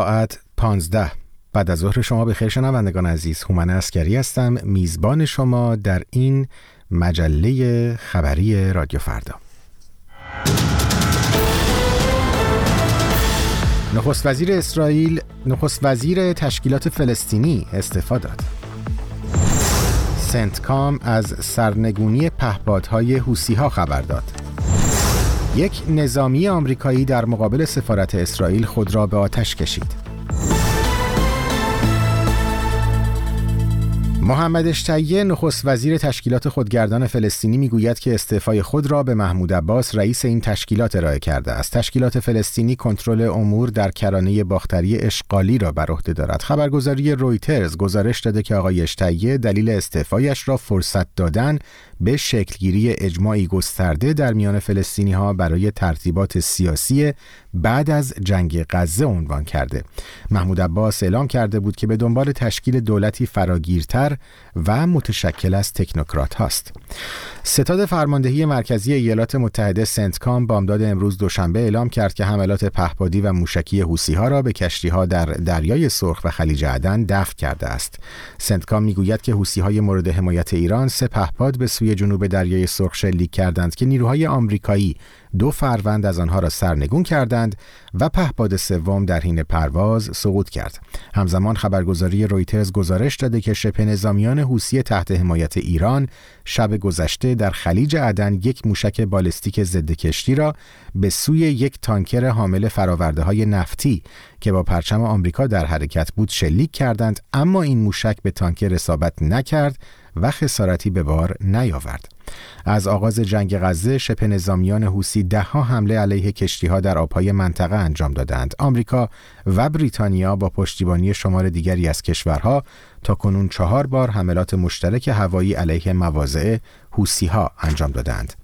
ساعت 15 بعد از ظهر شما به خیر شنوندگان عزیز هومن اسکری هستم. میزبان شما در این مجله خبری رادیو فردا. نخست وزیر اسرائیل نخست وزیر تشکیلات فلسطینی استعفا داد. سنتکام از سرنگونی پهپادهای حوسی ها خبر داد. یک نظامی آمریکایی در مقابل سفارت اسرائیل خود را به آتش کشید محمد اشتیه نخست وزیر تشکیلات خودگردان فلسطینی می‌گوید که استعفای خود را به محمود عباس رئیس این تشکیلات ارائه کرده است. تشکیلات فلسطینی کنترل امور در کرانه باختری اشغالی را بر عهده دارد. خبرگزاری رویترز گزارش داده که آقای اشتیه دلیل استعفایش را فرصت دادن به شکلگیری اجماعی گسترده در میان فلسطینی ها برای ترتیبات سیاسی بعد از جنگ غزه عنوان کرده. محمود عباس اعلام کرده بود که به دنبال تشکیل دولتی فراگیرتر و متشکل از تکنوکرات هاست. ستاد فرماندهی مرکزی ایالات متحده سنتکام بامداد امروز دوشنبه اعلام کرد که حملات پهپادی و موشکی حوسی ها را به کشتی ها در دریای سرخ و خلیج عدن دفع کرده است. سنتکام می‌گوید که حوسی های مورد حمایت ایران سه پهپاد به سوی جنوب دریای سرخ شلیک کردند که نیروهای آمریکایی دو فروند از آنها را سرنگون کردند و پهپاد سوم در حین پرواز سقوط کرد. همزمان خبرگزاری رویترز گزارش داده که شبه نظامیان حوسی تحت حمایت ایران شب گذشته در خلیج عدن یک موشک بالستیک ضد کشتی را به سوی یک تانکر حامل فراورده های نفتی که با پرچم آمریکا در حرکت بود شلیک کردند اما این موشک به تانکر اصابت نکرد و خسارتی به بار نیاورد. از آغاز جنگ غزه شبه نظامیان حوسی دهها حمله علیه کشتی ها در آبهای منطقه انجام دادند. آمریکا و بریتانیا با پشتیبانی شمار دیگری از کشورها تا کنون چهار بار حملات مشترک هوایی علیه مواضع حوسی ها انجام دادند.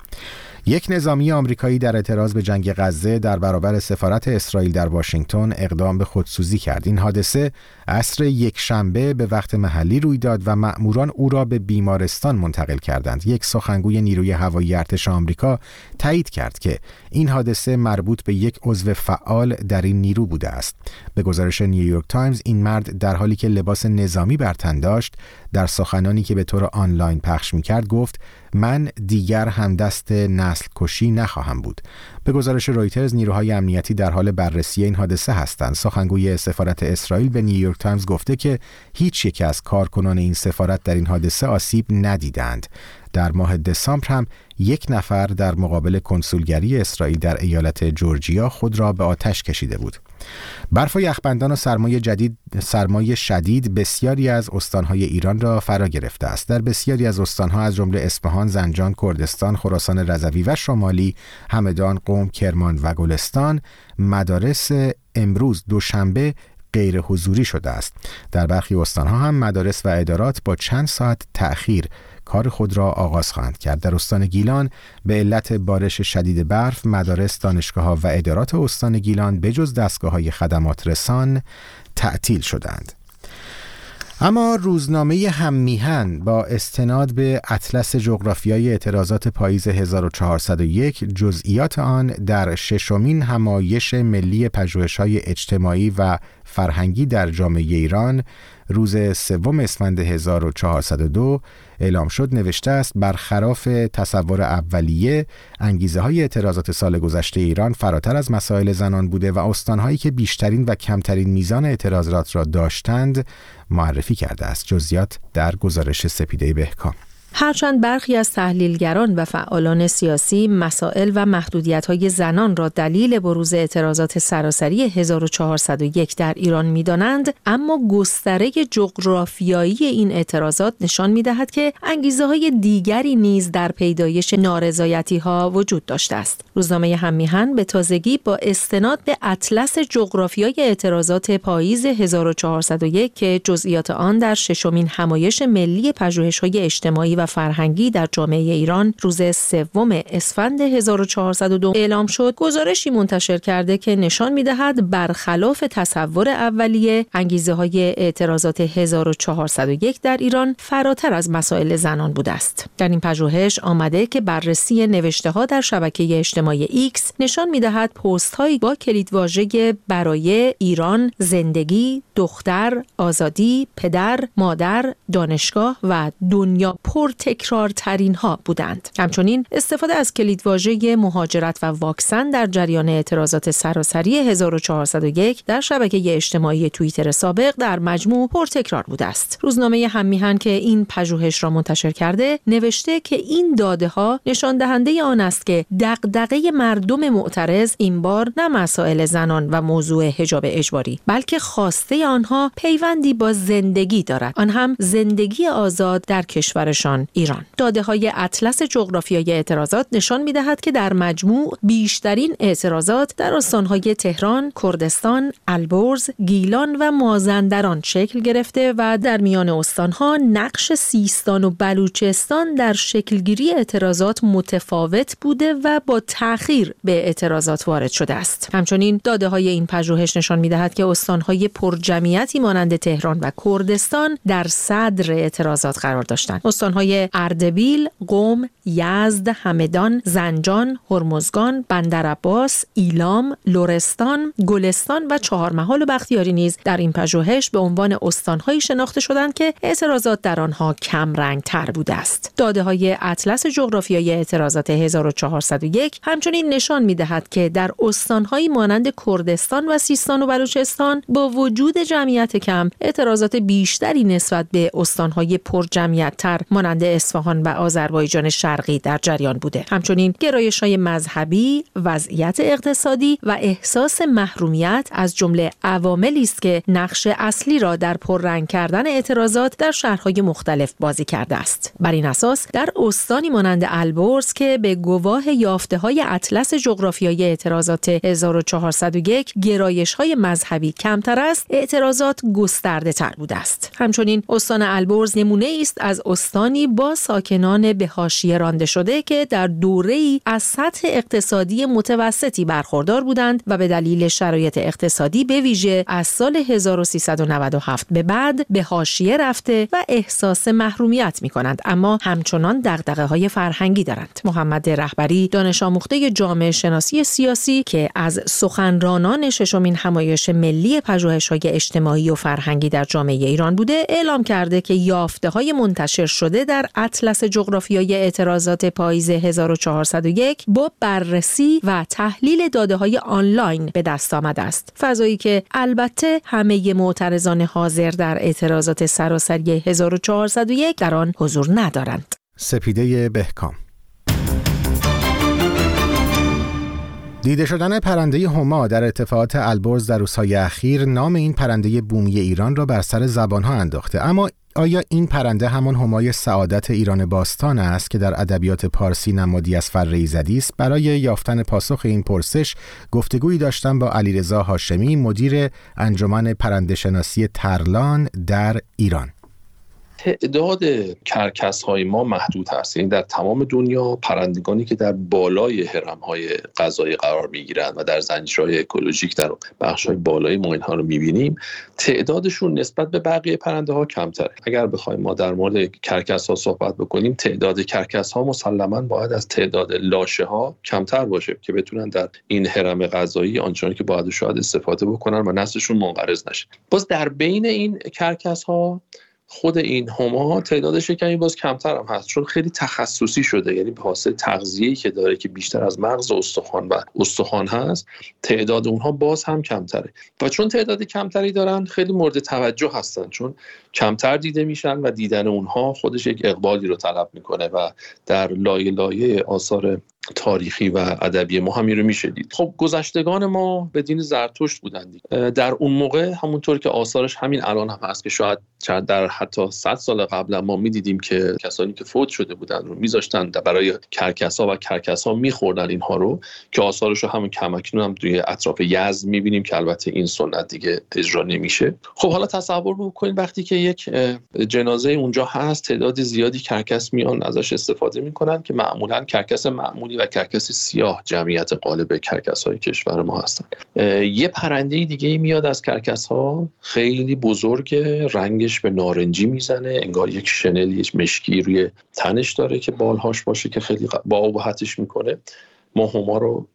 یک نظامی آمریکایی در اعتراض به جنگ غزه در برابر سفارت اسرائیل در واشنگتن اقدام به خودسوزی کرد. این حادثه عصر یک شنبه به وقت محلی روی داد و مأموران او را به بیمارستان منتقل کردند. یک سخنگوی نیروی هوایی ارتش آمریکا تایید کرد که این حادثه مربوط به یک عضو فعال در این نیرو بوده است. به گزارش نیویورک تایمز این مرد در حالی که لباس نظامی بر تن داشت در سخنانی که به طور آنلاین پخش می کرد گفت من دیگر همدست نسل کشی نخواهم بود. به گزارش رویترز نیروهای امنیتی در حال بررسی این حادثه هستند. سخنگوی سفارت اسرائیل به نیویورک تایمز گفته که هیچ یک از کارکنان این سفارت در این حادثه آسیب ندیدند. در ماه دسامبر هم یک نفر در مقابل کنسولگری اسرائیل در ایالت جورجیا خود را به آتش کشیده بود. برف و یخبندان و سرمایه جدید سرمایه شدید بسیاری از استانهای ایران را فرا گرفته است. در بسیاری از استانها از جمله اصفهان، زنجان، کردستان، خراسان رضوی و شمالی، همدان، قم، کرمان و گلستان مدارس امروز دوشنبه غیر حضوری شده است. در برخی استانها هم مدارس و ادارات با چند ساعت تأخیر کار خود را آغاز خواهند کرد در استان گیلان به علت بارش شدید برف مدارس دانشگاه ها و ادارات استان گیلان به جز دستگاه های خدمات رسان تعطیل شدند اما روزنامه هممیهن با استناد به اطلس جغرافیای اعتراضات پاییز 1401 جزئیات آن در ششمین همایش ملی پژوهش‌های اجتماعی و فرهنگی در جامعه ایران روز سوم اسفند 1402 اعلام شد نوشته است برخلاف تصور اولیه انگیزه های اعتراضات سال گذشته ایران فراتر از مسائل زنان بوده و استانهایی که بیشترین و کمترین میزان اعتراضات را داشتند معرفی کرده است. جزیات در گزارش سپیده بهکام. هرچند برخی از تحلیلگران و فعالان سیاسی مسائل و محدودیت زنان را دلیل بروز اعتراضات سراسری 1401 در ایران می‌دانند اما گستره جغرافیایی این اعتراضات نشان می دهد که انگیزه های دیگری نیز در پیدایش نارضایتی ها وجود داشته است. روزنامه هم‌میهن به تازگی با استناد به اطلس جغرافیای اعتراضات پاییز 1401 که جزئیات آن در ششمین همایش ملی پژوهش‌های اجتماعی و فرهنگی در جامعه ایران روز سوم اسفند 1402 اعلام شد. گزارشی منتشر کرده که نشان می‌دهد برخلاف تصور اولیه انگیزه های اعتراضات 1401 در ایران فراتر از مسائل زنان بوده است. در این پژوهش آمده که بررسی نوشته ها در شبکه اجتماعی ایکس نشان می‌دهد پست هایی با کلیدواژه برای ایران زندگی دختر آزادی پدر مادر دانشگاه و دنیا پر تکرار ترین ها بودند. همچنین استفاده از کلیدواژه مهاجرت و واکسن در جریان اعتراضات سراسری 1401 در شبکه اجتماعی توییتر سابق در مجموع پرتکرار بوده است. روزنامه هم که این پژوهش را منتشر کرده نوشته که این داده ها نشان دهنده آن است که دغدغه مردم معترض این بار نه مسائل زنان و موضوع حجاب اجباری بلکه خواسته آنها پیوندی با زندگی دارد. آن هم زندگی آزاد در کشورشان. ایران داده های اطلس جغرافیای اعتراضات نشان می دهد که در مجموع بیشترین اعتراضات در استانهای تهران، کردستان، البرز، گیلان و مازندران شکل گرفته و در میان استانها نقش سیستان و بلوچستان در شکلگیری اعتراضات متفاوت بوده و با تأخیر به اعتراضات وارد شده است. همچنین داده های این پژوهش نشان می دهد که استانهای پرجمعیتی مانند تهران و کردستان در صدر اعتراضات قرار داشتند. استانهای اردبیل، قم، یزد، همدان، زنجان، هرمزگان، بندرعباس، ایلام، لرستان، گلستان و چهارمحال و بختیاری نیز در این پژوهش به عنوان استانهایی شناخته شدند که اعتراضات در آنها کم رنگ تر بوده است. داده های اطلس جغرافیایی اعتراضات 1401 همچنین نشان می دهد که در استانهایی مانند کردستان و سیستان و بلوچستان با وجود جمعیت کم اعتراضات بیشتری نسبت به استانهای پر جمعیت تر مانند اصفهان و آذربایجان شرقی در جریان بوده. همچنین گرایش های مذهبی، وضعیت اقتصادی و احساس محرومیت از جمله عواملی است که نقش اصلی را در پررنگ کردن اعتراضات در شهرهای مختلف بازی کرده است. بر این اساس در استانی مانند البرز که به گواه یافته های اطلس جغرافیایی اعتراضات 1401 گرایش های مذهبی کمتر است، اعتراضات گسترده تر بوده است. همچنین استان البرز نمونه است از استانی با ساکنان به حاشیه رانده شده که در دوره ای از سطح اقتصادی متوسطی برخوردار بودند و به دلیل شرایط اقتصادی به ویژه از سال 1397 به بعد به حاشیه رفته و احساس محرومیت می کنند اما همچنان دغدغه های فرهنگی دارند. محمد رهبری دانش آموخته جامعه شناسی سیاسی که از سخنرانان ششمین همایش ملی پژوهش های اجتماعی و فرهنگی در جامعه ایران بوده اعلام کرده که یافته های منتشر شده در اطلس جغرافیای اعتراضات پاییز 1401 با بررسی و تحلیل داده های آنلاین به دست آمده است. فضایی که البته همه معترضان حاضر در اعتراضات سراسری 1401 در آن حضور ندارند. سپیده بهکام دیده شدن پرنده هما در ارتفاعات البرز در روزهای اخیر نام این پرنده بومی ایران را بر سر زبانها انداخته. اما آیا این پرنده همان همای سعادت ایران باستان است که در ادبیات پارسی نمادی از فر زدی است؟ برای یافتن پاسخ این پرسش گفتگویی داشتم با علیرضا هاشمی مدیر انجمن پرنده شناسی ترلان در ایران. تعداد کرکس های ما محدود هست یعنی در تمام دنیا پرندگانی که در بالای هرم های غذایی قرار می گیرند و در زنجیرهای اکولوژیک در بخش های بالای ما اینها رو می بینیم تعدادشون نسبت به بقیه پرنده ها کمتره. اگر بخوایم ما در مورد کرکس ها صحبت بکنیم تعداد کرکس ها مسلما باید از تعداد لاشه ها کمتر باشه که بتونن در این هرم غذایی آنچنانی که باید شاید استفاده بکنن و نسلشون منقرض نشه. باز در بین این کرکس ها خود این هما تعدادش کمی باز کمتر هم هست چون خیلی تخصصی شده. یعنی به حاصل تغذیه‌ای که داره که بیشتر از مغز استخوان و استخوان هست تعداد اونها باز هم کمتره. و چون تعداد کمتری دارن خیلی مورد توجه هستن چون کمتر دیده میشن و دیدن اونها خودش یک اقبالی رو طلب می‌کنه و در لایه لایه آثار تاریخی و ادبی ما همین رو میشه دید. خب گذشتگان ما به دین زرتشت بودند در اون موقع همونطور که آثارش همین الان هم هست که شاید در حتی 100 سال قبل ما می‌دیدیم که کسانی که فوت شده بودن رو میذاشتن برای کرکسا و کرکسا میخوردن اینها رو که آثارش رو هم اکنون هم توی اطراف یزد می‌بینیم که البته این سنت دیگه اجرا نمیشه. خب حالا تصور بکنید وقتی که یک جنازه اونجا هست تعداد زیادی کرکس میان ازش استفاده می‌کنن که معمولا کرکس معمولی و کرکس سیاه جمعیت غالب کرکس های کشور ما هستن یه پرنده دیگه میاد از کرکس ها خیلی بزرگ رنگش به نارنجی می‌زنه. انگار یک شنل یک مشکی روی تنش داره که بالهاش باشه که خیلی با ابهتش می‌کنه. ما هما رو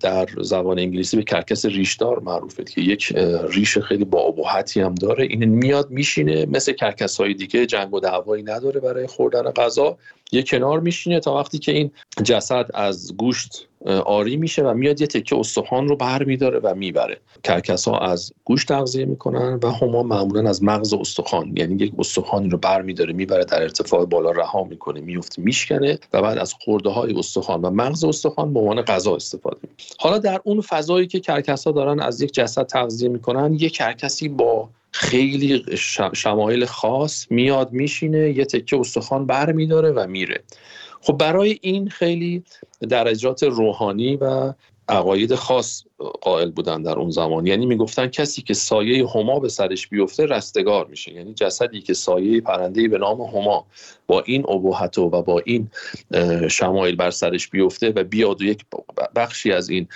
در زبان انگلیسی به کرکس ریشدار معروفه که یک ریش خیلی با ابهتی هم داره. این میاد میشینه. مثل کرکس های دیگه جنگ و دعوایی نداره برای خوردن غذا. یه کنار میشینه تا وقتی که این جسد از گوشت آری میشه و میاد یه تکه استخوان رو بر میداره و می‌بره. کرکس ها از گوشت تغذیه می‌کنن و هما معمولا از مغز استخوان یعنی یک استخوانی رو بر میداره می‌بره در ارتفاع بالا رها می‌کنه میفته میشکنه و بعد از خورده های استخوان و مغز استخوان به عنوان غذا استفاده می‌کنه. حالا در اون فضایی که کرکس ها دارن از یک جسد تغذیه می‌کنن یه کرکسی با خیلی شمایل خاص میاد میشینه یه تکه استخوان بر میداره و میره. خب برای این خیلی درجات روحانی و عقاید خاص قائل بودن در اون زمان. یعنی می‌گفتن کسی که سایه هما به سرش بیفته رستگار میشه. یعنی جسدی که سایه پرنده به نام هما با این ابهت و با این شمایل بر سرش بیفته و بیاد و یک بخشی از این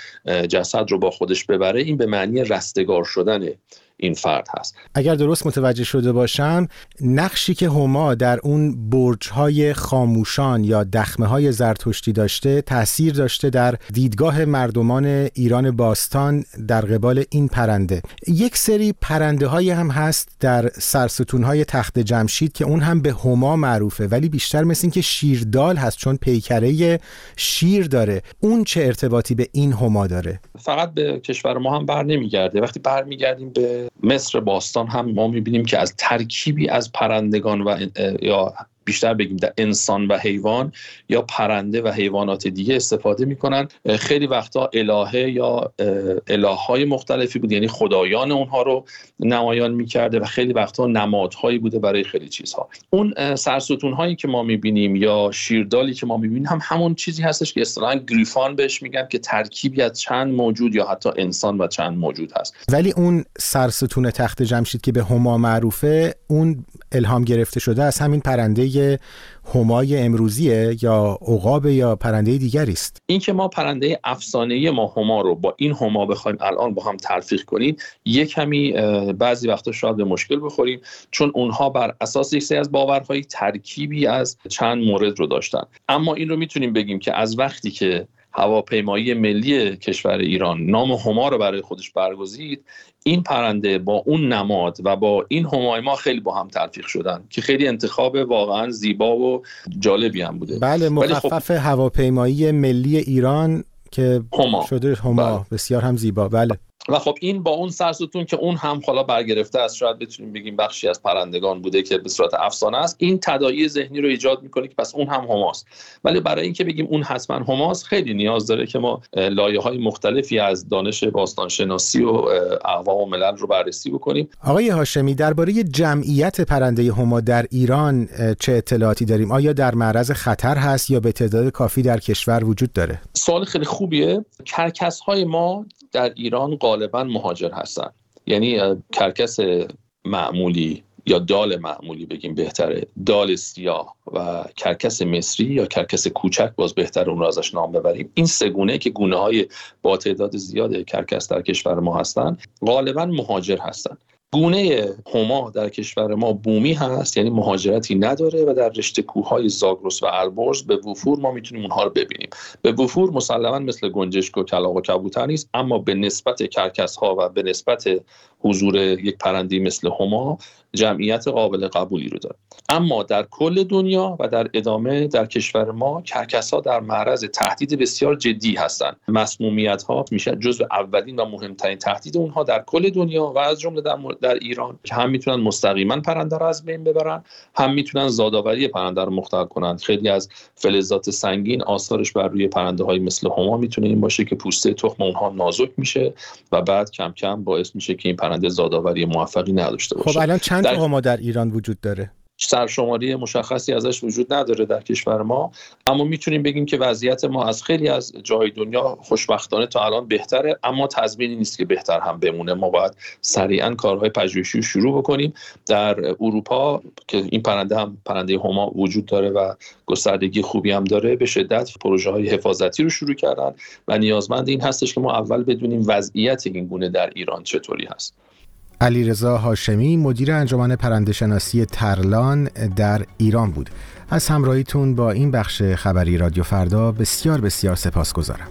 جسد رو با خودش ببره این به معنی رستگار شدنه این فرد هست. اگر درست متوجه شده باشم نقشی که هما در اون برج های خاموشان یا دخمه های زرتشتی داشته تاثیر داشته در دیدگاه مردمان ایران باستان در قبال این پرنده. یک سری پرنده های هم هست در سرستون های تخت جمشید که اون هم به هما معروفه ولی بیشتر مثل این که شیردال هست چون پیکره شیر داره. اون چه ارتباطی به این هما داره؟ فقط به کشور ما هم بر نمیگرده. وقتی برمیگردیم به مصر باستان هم ما می‌بینیم که از ترکیبی از پرندگان و یا بیشتر بگیم در انسان و حیوان یا پرنده و حیوانات دیگه استفاده می‌کنن. خیلی وقتا الهه یا اله های مختلفی بود یعنی خدایان اونها رو نمایان می‌کرده و خیلی وقتا نمادهایی بوده برای خیلی چیزها. اون سرستون هایی که ما می‌بینیم یا شیردالی که ما می‌بینیم هم همون چیزی هستش که اصطلاحا گریفان بهش میگن که ترکیبی از چند موجود یا حتی انسان و چند موجود هست. ولی اون سرستون تخت جمشید که به هما معروفه اون الهام گرفته شده از همین پرنده همای امروزیه یا عقاب یا پرنده دیگری است؟ این که ما پرنده افسانه ما هما رو با این هما بخوایم الان با هم تلفیق کنیم یک کمی بعضی وقتا شاید به مشکل بخوریم چون اونها بر اساس یک سری از باورهای ترکیبی از چند مورد رو داشتن. اما این رو می‌تونیم بگیم که از وقتی که هواپیمایی ملی کشور ایران. نام هما رو برای خودش برگزید. این پرنده با اون نماد و با این همای ما خیلی با هم تلفیق شدن که خیلی انتخاب واقعا زیبا و جالبی هم بوده. بله خب مخفف خب... هواپیمایی ملی ایران که هما. شده هما. بله. بسیار هم زیبا. بله. و خب این با اون سرستون که اون هم حالا برگرفته است شاید بتونیم بگیم بخشی از پرندگان بوده که به صورت افسانه است. این تداعی ذهنی رو ایجاد می‌کنه که پس اون هم هماست ولی برای اینکه بگیم اون حتما هماست خیلی نیاز داره که ما لایه های مختلفی از دانش باستانشناسی و اقوام و ملل رو بررسی بکنیم. آقای هاشمی درباره جمعیت پرنده هما در ایران چه اطلاعاتی داریم؟ آیا در معرض خطر هست یا به تعداد کافی در کشور وجود داره؟ سوال خیلی خوبیه. کرکس های ما در ایران غالبا مهاجر هستن. یعنی کرکس معمولی یا دال معمولی بگیم بهتره. دال سیاه و کرکس مصری یا کرکس کوچک باز بهتر اون رو ازش نام ببریم. این سه گونه که گونه های با تعداد زیاد کرکس در کشور ما هستن غالبا مهاجر هستن. گونه هما در کشور ما بومی هست یعنی مهاجرتی نداره و در رشته کوههای زاگرس و البرز به وفور ما می‌تونیم اونها رو ببینیم. به وفور مسلما مثل گنجشک و کلاغ و کبوتر نیست اما به نسبت کرکس ها و به نسبت حضور یک پرنده مثل هما جمعیت قابل قبولی رو داره. اما در کل دنیا و در ادامه در کشور ما کرکس ها در معرض تهدید بسیار جدی هستند مسمومیت ها میشه جزو اولین و مهمترین تهدید اونها در کل دنیا و از جمله در, در ایران. که هم می‌تونن مستقیما پرنده رو از بین ببرن هم می‌تونن زادآوری پرنده رو مختل کنند خیلی از فلزات سنگین آثارش بر روی پرنده های مثل هما می‌تونه این باشه که پوسته تخم اونها نازک میشه و بعد کم کم باعث میشه که این پرنده زادآوری موفقی نداشته باشه. خب الان چند در... هما در ایران وجود داره؟ سرشماری مشخصی ازش وجود نداره در کشور ما. اما می‌تونیم بگیم که وضعیت ما از خیلی از جای دنیا خوشبختانه تا الان بهتره اما تضمینی نیست که بهتر هم بمونه. ما باید سریعا کارهای پژوهشی شروع بکنیم. در اروپا که این پرنده هم پرنده هما وجود داره و گستردگی خوبی هم داره به شدت پروژه های حفاظتی رو شروع کردن و نیازمند این هستش که ما اول بدونیم وضعیت این گونه در ایران چطوری هست. علیرضا هاشمی مدیر انجمن پرندهشناسی ترلان در ایران بود. از همراهیتون با این بخش خبری رادیو فردا بسیار بسیار سپاس گذارم